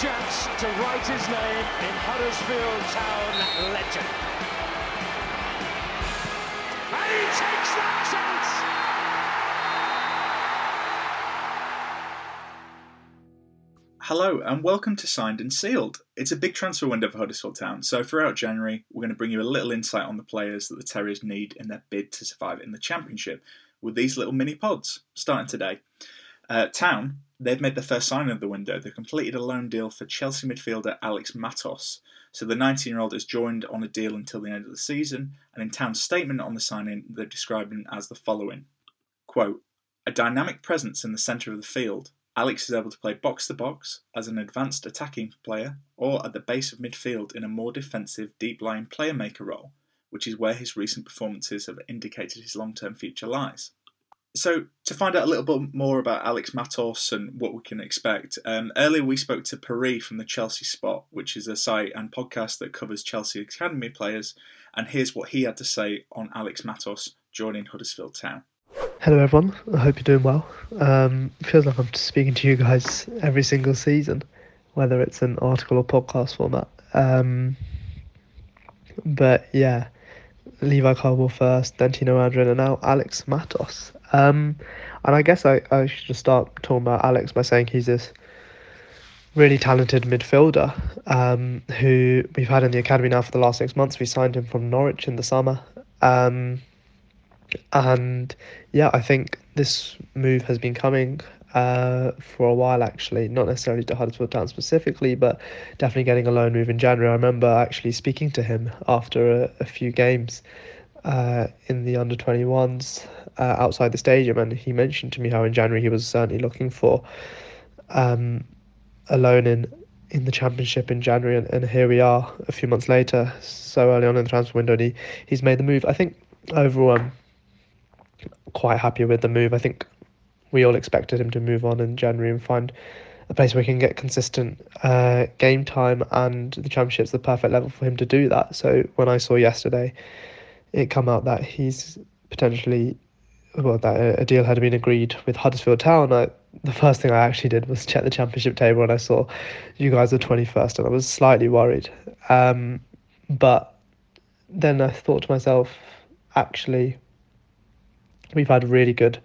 Chance to write his name in Huddersfield Town legend. And he takes that chance! Hello and welcome to Signed and Sealed. It's a big transfer window for Huddersfield Town, so throughout January we're going to bring you a little insight on the players that the Terriers need in their bid to survive in the Championship with these little mini pods, starting today. Uh, Town they've made the first signing of the window. They've completed a loan deal for Chelsea midfielder Alex Matos. So the 19 year old has joined on a deal until the end of the season, and in Town's statement on the signing, they've described him as the following Quote, a dynamic presence in the centre of the field. Alex is able to play box to box as an advanced attacking player or at the base of midfield in a more defensive, deep lying player maker role, which is where his recent performances have indicated his long term future lies. So, to find out a little bit more about Alex Matos and what we can expect, um, earlier we spoke to Paree from the Chelsea Spot, which is a site and podcast that covers Chelsea Academy players, and here's what he had to say on Alex Matos joining Huddersfield Town. Hello, everyone. I hope you're doing well. Um, feels like I'm speaking to you guys every single season, whether it's an article or podcast format. Um, but yeah, Levi Colwill first, then Tino Anjorin, and now Alex Matos. Um, and I guess I, I should just start talking about Alex by saying he's this really talented midfielder um, who we've had in the academy now for the last six months. We signed him from Norwich in the summer. Um, and yeah, I think this move has been coming uh, for a while actually, not necessarily to Huddersfield Town specifically, but definitely getting a loan move in January. I remember actually speaking to him after a, a few games uh, in the under 21s uh, outside the stadium, and he mentioned to me how in January he was certainly looking for um, a loan in in the championship in January, and, and here we are a few months later, so early on in the transfer window, and he, he's made the move. I think overall, I'm quite happy with the move. I think we all expected him to move on in January and find a place where he can get consistent uh, game time, and the championship's the perfect level for him to do that. So when I saw yesterday it come out that he's potentially well that a deal had been agreed with Huddersfield Town. I, the first thing I actually did was check the championship table and I saw you guys are twenty first, and I was slightly worried. Um, but then I thought to myself, actually, we've had really good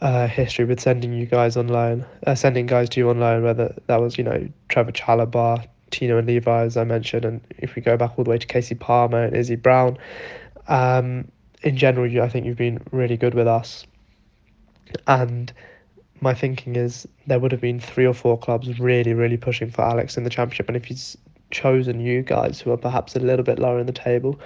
uh, history with sending you guys on loan, uh, sending guys to you on loan, whether that was you know Trevor Chalobah, Tino and Levi, as I mentioned, and if we go back all the way to Kasey Palmer and Izzy Brown, um, in general, I think you've been really good with us. And my thinking is there would have been three or four clubs really, really pushing for Alex in the championship. And if he's chosen you guys who are perhaps a little bit lower in the table,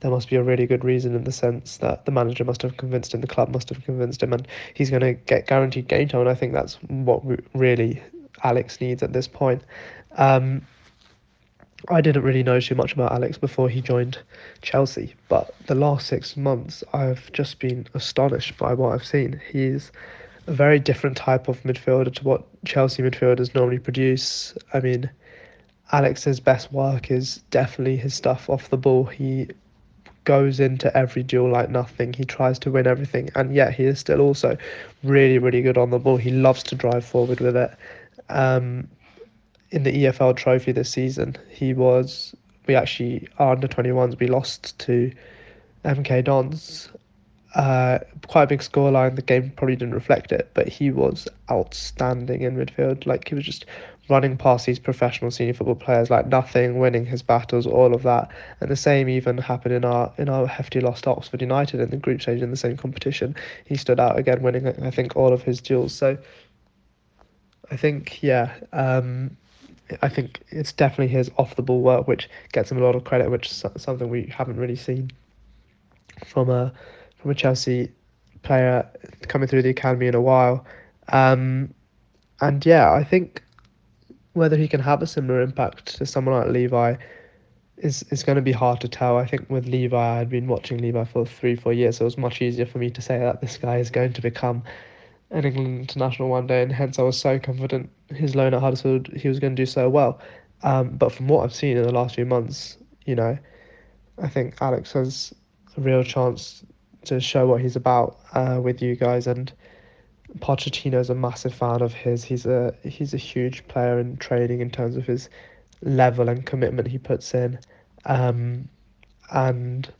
there must be a really good reason in the sense that the manager must have convinced him, the club must have convinced him, and he's going to get guaranteed game time. And I think that's what really Alex needs at this point. Um, I didn't really know too much about Alex before he joined Chelsea, but the last six months I've just been astonished by what I've seen. He's a very different type of midfielder to what Chelsea midfielders normally produce. I mean, Alex's best work is definitely his stuff off the ball. He goes into every duel like nothing. He tries to win everything, and yet he is still also really, really good on the ball. He loves to drive forward with it. Um, in the EFL Trophy this season, he was. We actually our under twenty ones. We lost to MK Dons. Uh, quite a big scoreline. The game probably didn't reflect it, but he was outstanding in midfield. Like he was just running past these professional senior football players like nothing, winning his battles, all of that. And the same even happened in our in our hefty loss to Oxford United in the group stage in the same competition. He stood out again, winning I think all of his duels. So I think yeah, um, I think it's definitely his off the ball work which gets him a lot of credit, which is something we haven't really seen from a from a Chelsea player coming through the academy in a while. Um, and yeah, I think whether he can have a similar impact to someone like Levi is is going to be hard to tell. I think with Levi, I had been watching Levi for three, four years, so it was much easier for me to say that this guy is going to become an England international one day, and hence I was so confident his loan at Huddersfield he was going to do so well. Um, but from what I've seen in the last few months, you know, I think Alex has a real chance to show what he's about uh, with you guys, and Pochettino's a massive fan of his. He's a he's a huge player in training in terms of his level and commitment he puts in. Um, and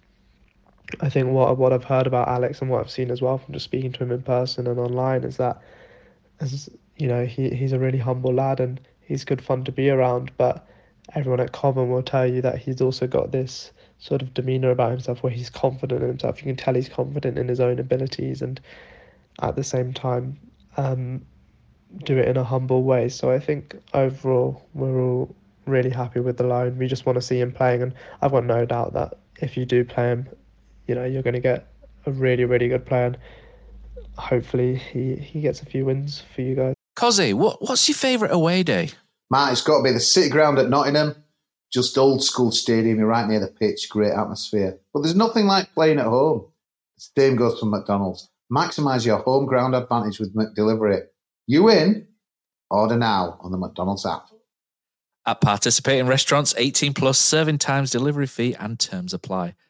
I think what what I've heard about Alex and what I've seen as well from just speaking to him in person and online is that as you know, he, he's a really humble lad and he's good fun to be around, but everyone at Cobham will tell you that he's also got this sort of demeanour about himself where he's confident in himself. You can tell he's confident in his own abilities and at the same time um, do it in a humble way. So I think overall we're all really happy with the loan. We just want to see him playing, and I've got no doubt that if you do play him, you know you're going to get a really really good player. And hopefully he he gets a few wins for you guys. Cozzy, what what's your favourite away day? Matt, it's got to be the City Ground at Nottingham. Just old school stadium, you're right near the pitch, great atmosphere. But there's nothing like playing at home. The same goes for McDonald's. Maximise your home ground advantage with McDelivery. You in? Order now on the McDonald's app. At participating restaurants, 18 plus serving times, delivery fee, and terms apply.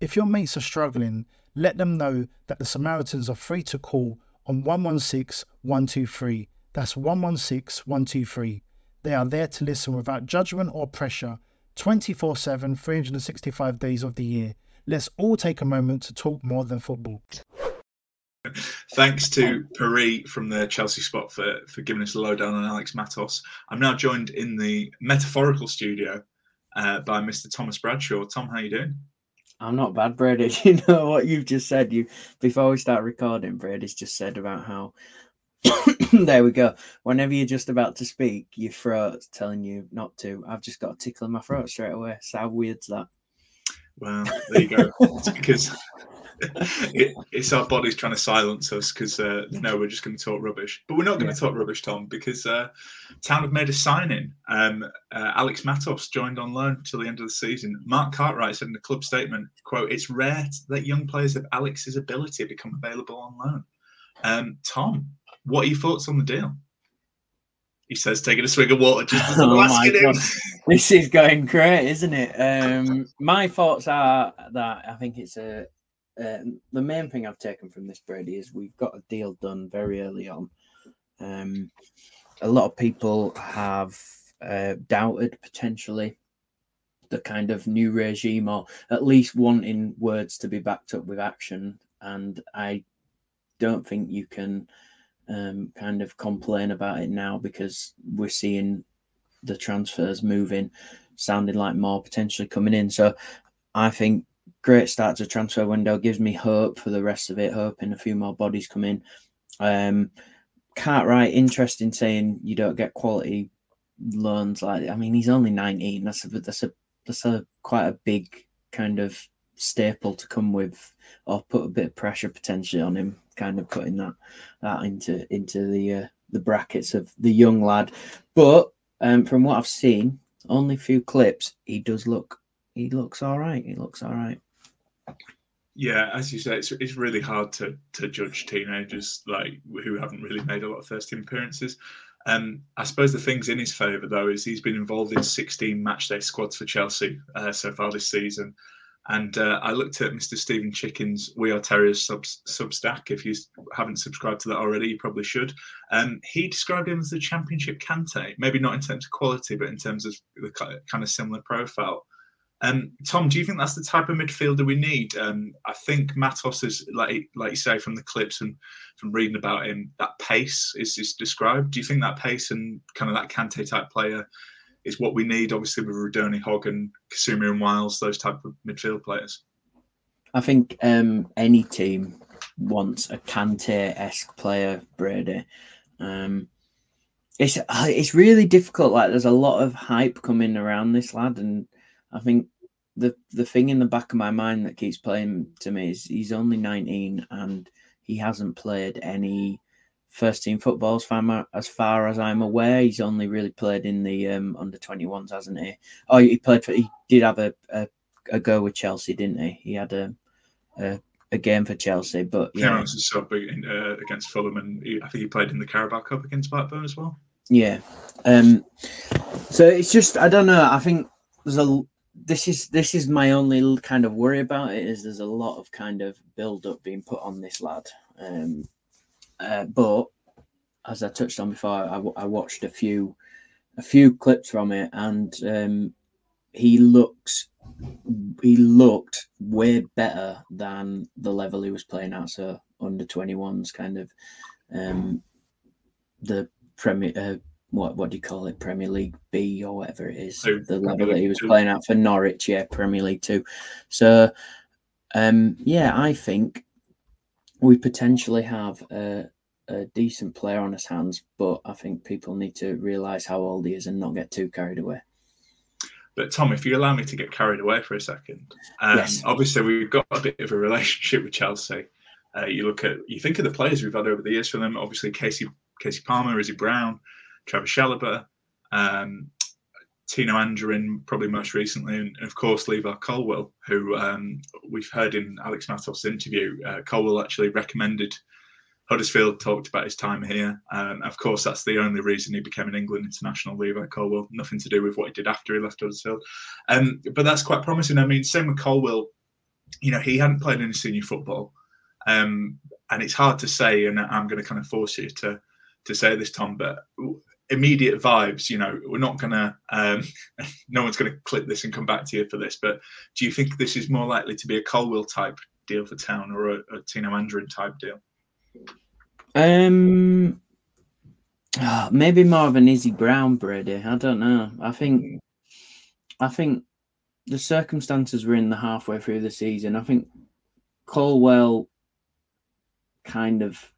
If your mates are struggling, let them know that the Samaritans are free to call on 116 123. That's 116 123. They are there to listen without judgment or pressure 24 7, 365 days of the year. Let's all take a moment to talk more than football. Thanks to Paree from the Chelsea spot for, for giving us a lowdown on Alex Matos. I'm now joined in the metaphorical studio uh, by Mr. Thomas Bradshaw. Tom, how are you doing? I'm not bad, Brady. You know what you've just said. You before we start recording, Brady's just said about how there we go. Whenever you're just about to speak, your throat's telling you not to. I've just got a tickle in my throat straight away. So how weird's that? Well, there you go. because it, it's our bodies trying to silence us because uh, know we're just going to talk rubbish. But we're not going to yeah. talk rubbish, Tom, because uh, Town have made a signing. Um, uh, Alex Matos joined on loan till the end of the season. Mark Cartwright said in the club statement, "quote It's rare that young players of Alex's ability become available on loan." Um, Tom, what are your thoughts on the deal? He says, taking a swig of water just as I'm oh asking him. This is going great, isn't it? Um, my thoughts are that I think it's a uh, the main thing I've taken from this, Brady, is we've got a deal done very early on. Um, a lot of people have uh, doubted potentially the kind of new regime, or at least wanting words to be backed up with action. And I don't think you can um, kind of complain about it now because we're seeing the transfers moving, sounding like more potentially coming in. So I think great start to transfer window. Gives me hope for the rest of it. Hoping a few more bodies come in. Um, Cartwright, interesting saying you don't get quality loans like. I mean, he's only nineteen. That's a that's a that's a quite a big kind of staple to come with or put a bit of pressure potentially on him, kind of putting that that into into the uh, the brackets of the young lad. But um, from what I've seen, only a few clips, he does look he looks all right. He looks all right. Yeah, as you say, it's, it's really hard to to judge teenagers like who haven't really made a lot of first team appearances. Um, I suppose the things in his favour though is he's been involved in 16 matchday squads for Chelsea uh, so far this season. And uh, I looked at Mr. Stephen Chicken's We Are Terriers sub- Substack. If you haven't subscribed to that already, you probably should. Um, he described him as the championship Kante, maybe not in terms of quality, but in terms of the kind of similar profile. Um, Tom, do you think that's the type of midfielder we need? Um, I think Matos is like like you say from the clips and from reading about him, that pace is, is described. Do you think that pace and kind of that Kante type player is what we need? Obviously, with Rudoni, Hogg, and Kasumu and Wiles, those type of midfield players. I think um, any team wants a Kante esque player, Brady. Um, it's it's really difficult. Like there's a lot of hype coming around this lad, and I think the the thing in the back of my mind that keeps playing to me is he's only 19 and he hasn't played any first team football as far, as far as I'm aware. He's only really played in the um, under 21s, hasn't he? Oh, he played for. He did have a, a, a go with Chelsea, didn't he? He had a a, a game for Chelsea, but yeah, yeah was a sub in, uh, against Fulham, and he, I think he played in the Carabao Cup against Blackburn as well. Yeah, um, so it's just I don't know. I think there's a this is this is my only kind of worry about it is there's a lot of kind of build up being put on this lad. Um, uh, but as I touched on before, I, I, watched a few a few clips from it, and um, he looks he looked way better than the level he was playing at. So under twenty ones, kind of um, the Premier. Uh, what what do you call it? Premier League B or whatever it is. Oh, the level that he was playing at for Norwich, yeah, Premier League two. So, um, yeah, I think we potentially have a, a decent player on his hands, but I think people need to realise how old he is and not get too carried away. But Tom, if you allow me to get carried away for a second, um, yes. obviously we've got a bit of a relationship with Chelsea. Uh, you look at, you think of the players we've had over the years for them. Obviously, Kasey Kasey Palmer, Izzy Brown, Trevor Chalobah, um, Tino Anjorin, probably most recently, and of course Levi Colwill, who um, we've heard in Alex Matos' interview. Uh, Colwill actually recommended Huddersfield, talked about his time here. Um, of course, that's the only reason he became an England international. Levi Colwill. nothing to do with what he did after he left Huddersfield. Um, but that's quite promising. I mean, same with Colwill. You know, he hadn't played any senior football, um, and it's hard to say. And I'm going to kind of force you to to say this, Tom, but immediate vibes. You know, we're not to, um, no one's to clip this and come back to you for this. But do you think this is more likely to be a Colwill type deal for Town or a, a Tino Anjorin type deal? Um, oh, maybe more of an Izzy Brown, Brady. I don't know. I think, I think the circumstances were in the halfway through the season. I think Colwill kind of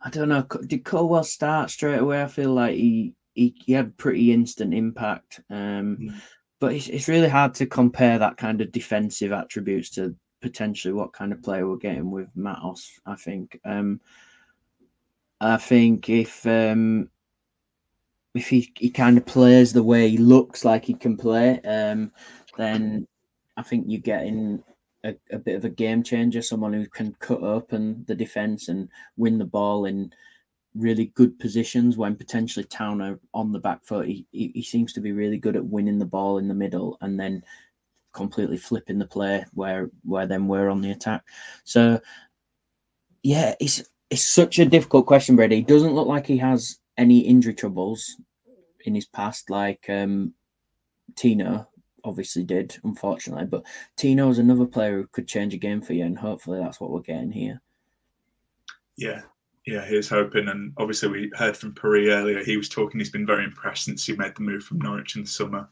I don't know. Did Colwill start straight away? I feel like he he, he had pretty instant impact. Um, mm. But it's, it's really hard to compare that kind of defensive attributes to potentially what kind of player we're getting with Matos. I think. Um, I think if um, if he, he kind of plays the way he looks like he can play, um, then I think you're getting a, a, bit of a game changer, someone who can cut open the defense and win the ball in really good positions when potentially Town are on the back foot. He, he, seems to be really good at winning the ball in the middle and then completely flipping the play where where then we're on the attack. So yeah, it's it's such a difficult question, Brady. He doesn't look like he has any injury troubles in his past, like um, Tino, obviously did, unfortunately. But Tino is another player who could change a game for you, and hopefully that's what we're getting here. Yeah, yeah, here's hoping. And obviously, we heard from Paree earlier. He was talking. He's been very impressed since he made the move from Norwich in the summer.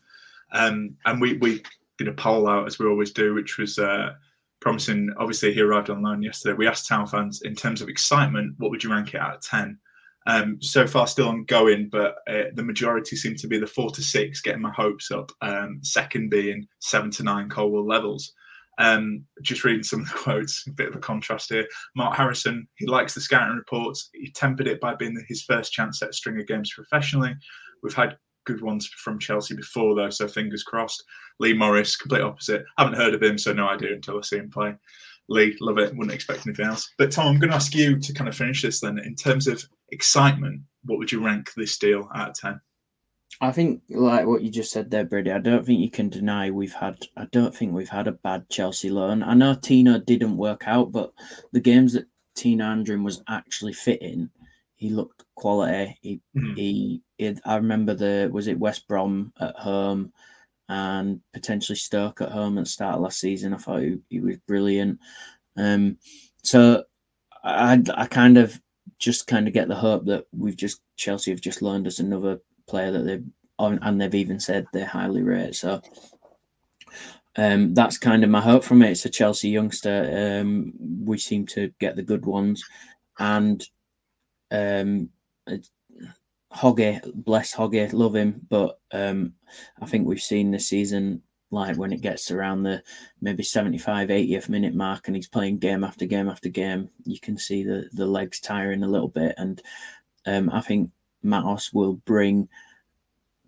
Um, and we we did a poll out as we always do, which was uh, promising. Obviously, he arrived on loan yesterday. We asked Town fans in terms of excitement, what would you rank it out of ten? Um, so far, still ongoing, but uh, the majority seem to be the four to six, getting my hopes up. Um, second being seven to nine Colwill levels. Um, just reading some of the quotes, a bit of a contrast here. Mark Harrison, he likes the scouting reports. He tempered it by being his first chance at a string of games professionally. We've had good ones from Chelsea before, though, so fingers crossed. Lee Morris, complete opposite. haven't heard of him, so no idea until I see him play. Lee, love it. Wouldn't expect anything else. But Tom, I'm going to ask you to kind of finish this then. In terms of excitement, what would you rank this deal out of 10? I think, like what you just said there, Brady, I don't think you can deny we've had, I don't think we've had a bad Chelsea loan. I know Tino didn't work out, but the games that Tino Anjorin was actually fitting, he looked quality. He, mm-hmm. he, he, I remember the, was it West Brom at home? and potentially Stoke at home at the start of last season. I thought he, he was brilliant. Um, so I, I kind of just kind of get the hope that we've just Chelsea have just learned us another player that they've and they've even said they're highly rated. So um, that's kind of my hope from it. It's a Chelsea youngster. Um, we seem to get the good ones, and um, Hoggy, bless Hoggy, love him, but um, I think we've seen this season like when it gets around the maybe 75 80th minute mark and he's playing game after game after game you can see the the legs tiring a little bit. And um, i think matos will bring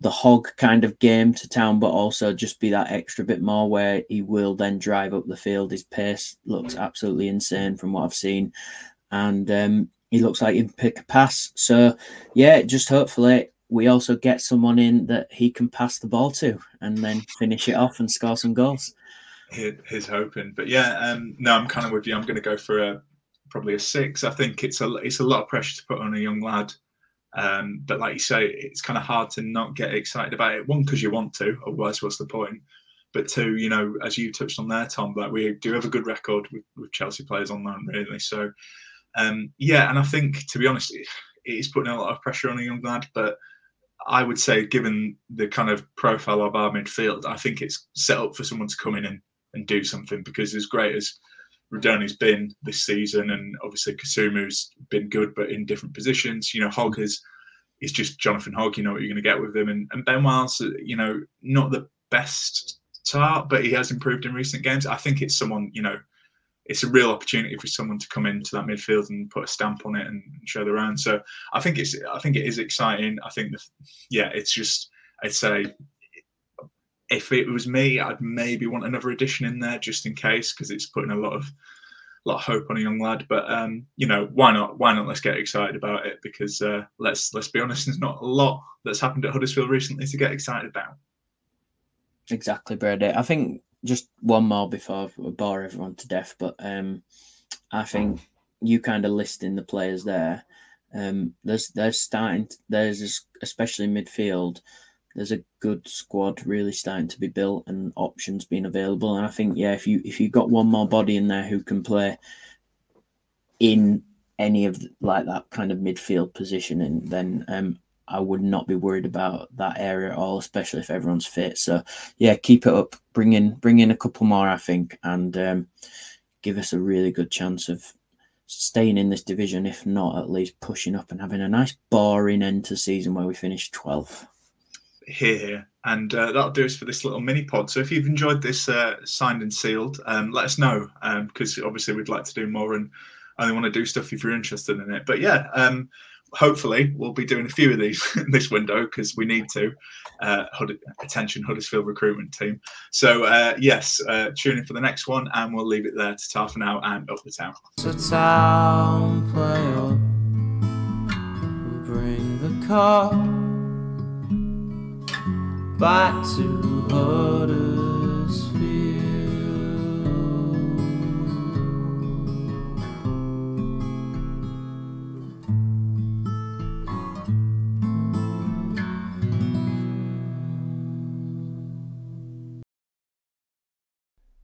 the Hogg kind of game to town but also just be that extra bit more where he will then drive up the field. His pace looks absolutely insane from what i've seen. And um, he looks like he can pick a pass. So, yeah, just hopefully we also get someone in that he can pass the ball to and then finish it off and score some goals. He's hoping, but yeah, um, no, I'm kind of with you. I'm going to go for a probably a six. I think it's a it's a lot of pressure to put on a young lad, um, but like you say, it's kind of hard to not get excited about it. One, because you want to, otherwise, what's the point? But two, you know, as you touched on there, Tom, like we do have a good record with, with Chelsea players on that, really. So um, yeah, and I think to be honest, it is putting a lot of pressure on a young lad. But I would say, given the kind of profile of our midfield, I think it's set up for someone to come in and, and do something. Because as great as Rudoni's been this season, and obviously Kasumu's been good, but in different positions. You know, Hogg is is just Jonathan Hogg. You know what you're going to get with him, and, and Ben Wiles, you know, not the best start, but he has improved in recent games. I think it's someone you know it's a real opportunity for someone to come into that midfield and put a stamp on it and show their own. So I think it's I think it is exciting. I think the, yeah, it's just I'd say if it was me, I'd maybe want another addition in there just in case because it's putting a lot of lot of hope on a young lad. But um, you know, why not? Why not? Let's get excited about it because uh, let's let's be honest, there's not a lot that's happened at Huddersfield recently to get excited about. Exactly, Brady. I think just one more before I bore everyone to death, but um, I think you kind of listing the players there. Um, there's there's starting there's especially midfield. There's a good squad really starting to be built and options being available. And I think yeah, if you if you got one more body in there who can play in any of like that kind of midfield positioning, then um, I would not be worried about that area at all, especially if everyone's fit. So yeah, keep it up. Bring in bring in a couple more, I think, and um, give us a really good chance of staying in this division, if not at least pushing up and having a nice boring end to season where we finish 12th. Here, here. And uh, that'll do us for this little mini pod. So if you've enjoyed this uh, signed and sealed, um, let us know because um, obviously we'd like to do more and only want to do stuff if you're interested in it. But yeah, um, hopefully we'll be doing a few of these this window because we need to. Uh, attention Huddersfield recruitment team. So uh, yes, uh, tune in for the next one, and we'll leave it there to Taff now and up the town. So town play bring the car back to Huddersfield.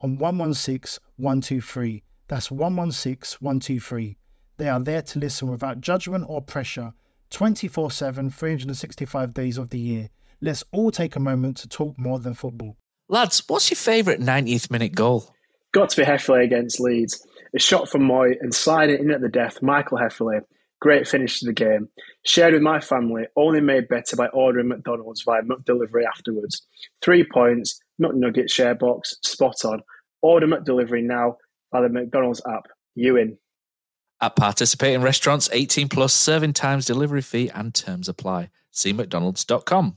on 116 123. That's 116 123. They are there to listen without judgment or pressure 24 7, 365 days of the year. Let's all take a moment to talk more than football. Lads, what's your favourite 90th minute goal? Got to be Hefele against Leeds. A shot from Moy and sliding in at the death, Michael Hefele. Great finish to the game. Shared with my family, only made better by ordering McDonald's via McDelivery afterwards. Three points, McNugget share box, spot on. Order McDelivery now by the McDonald's app. You in. At participating restaurants, 18 plus serving times, delivery fee, and terms apply. See McDonald's.com.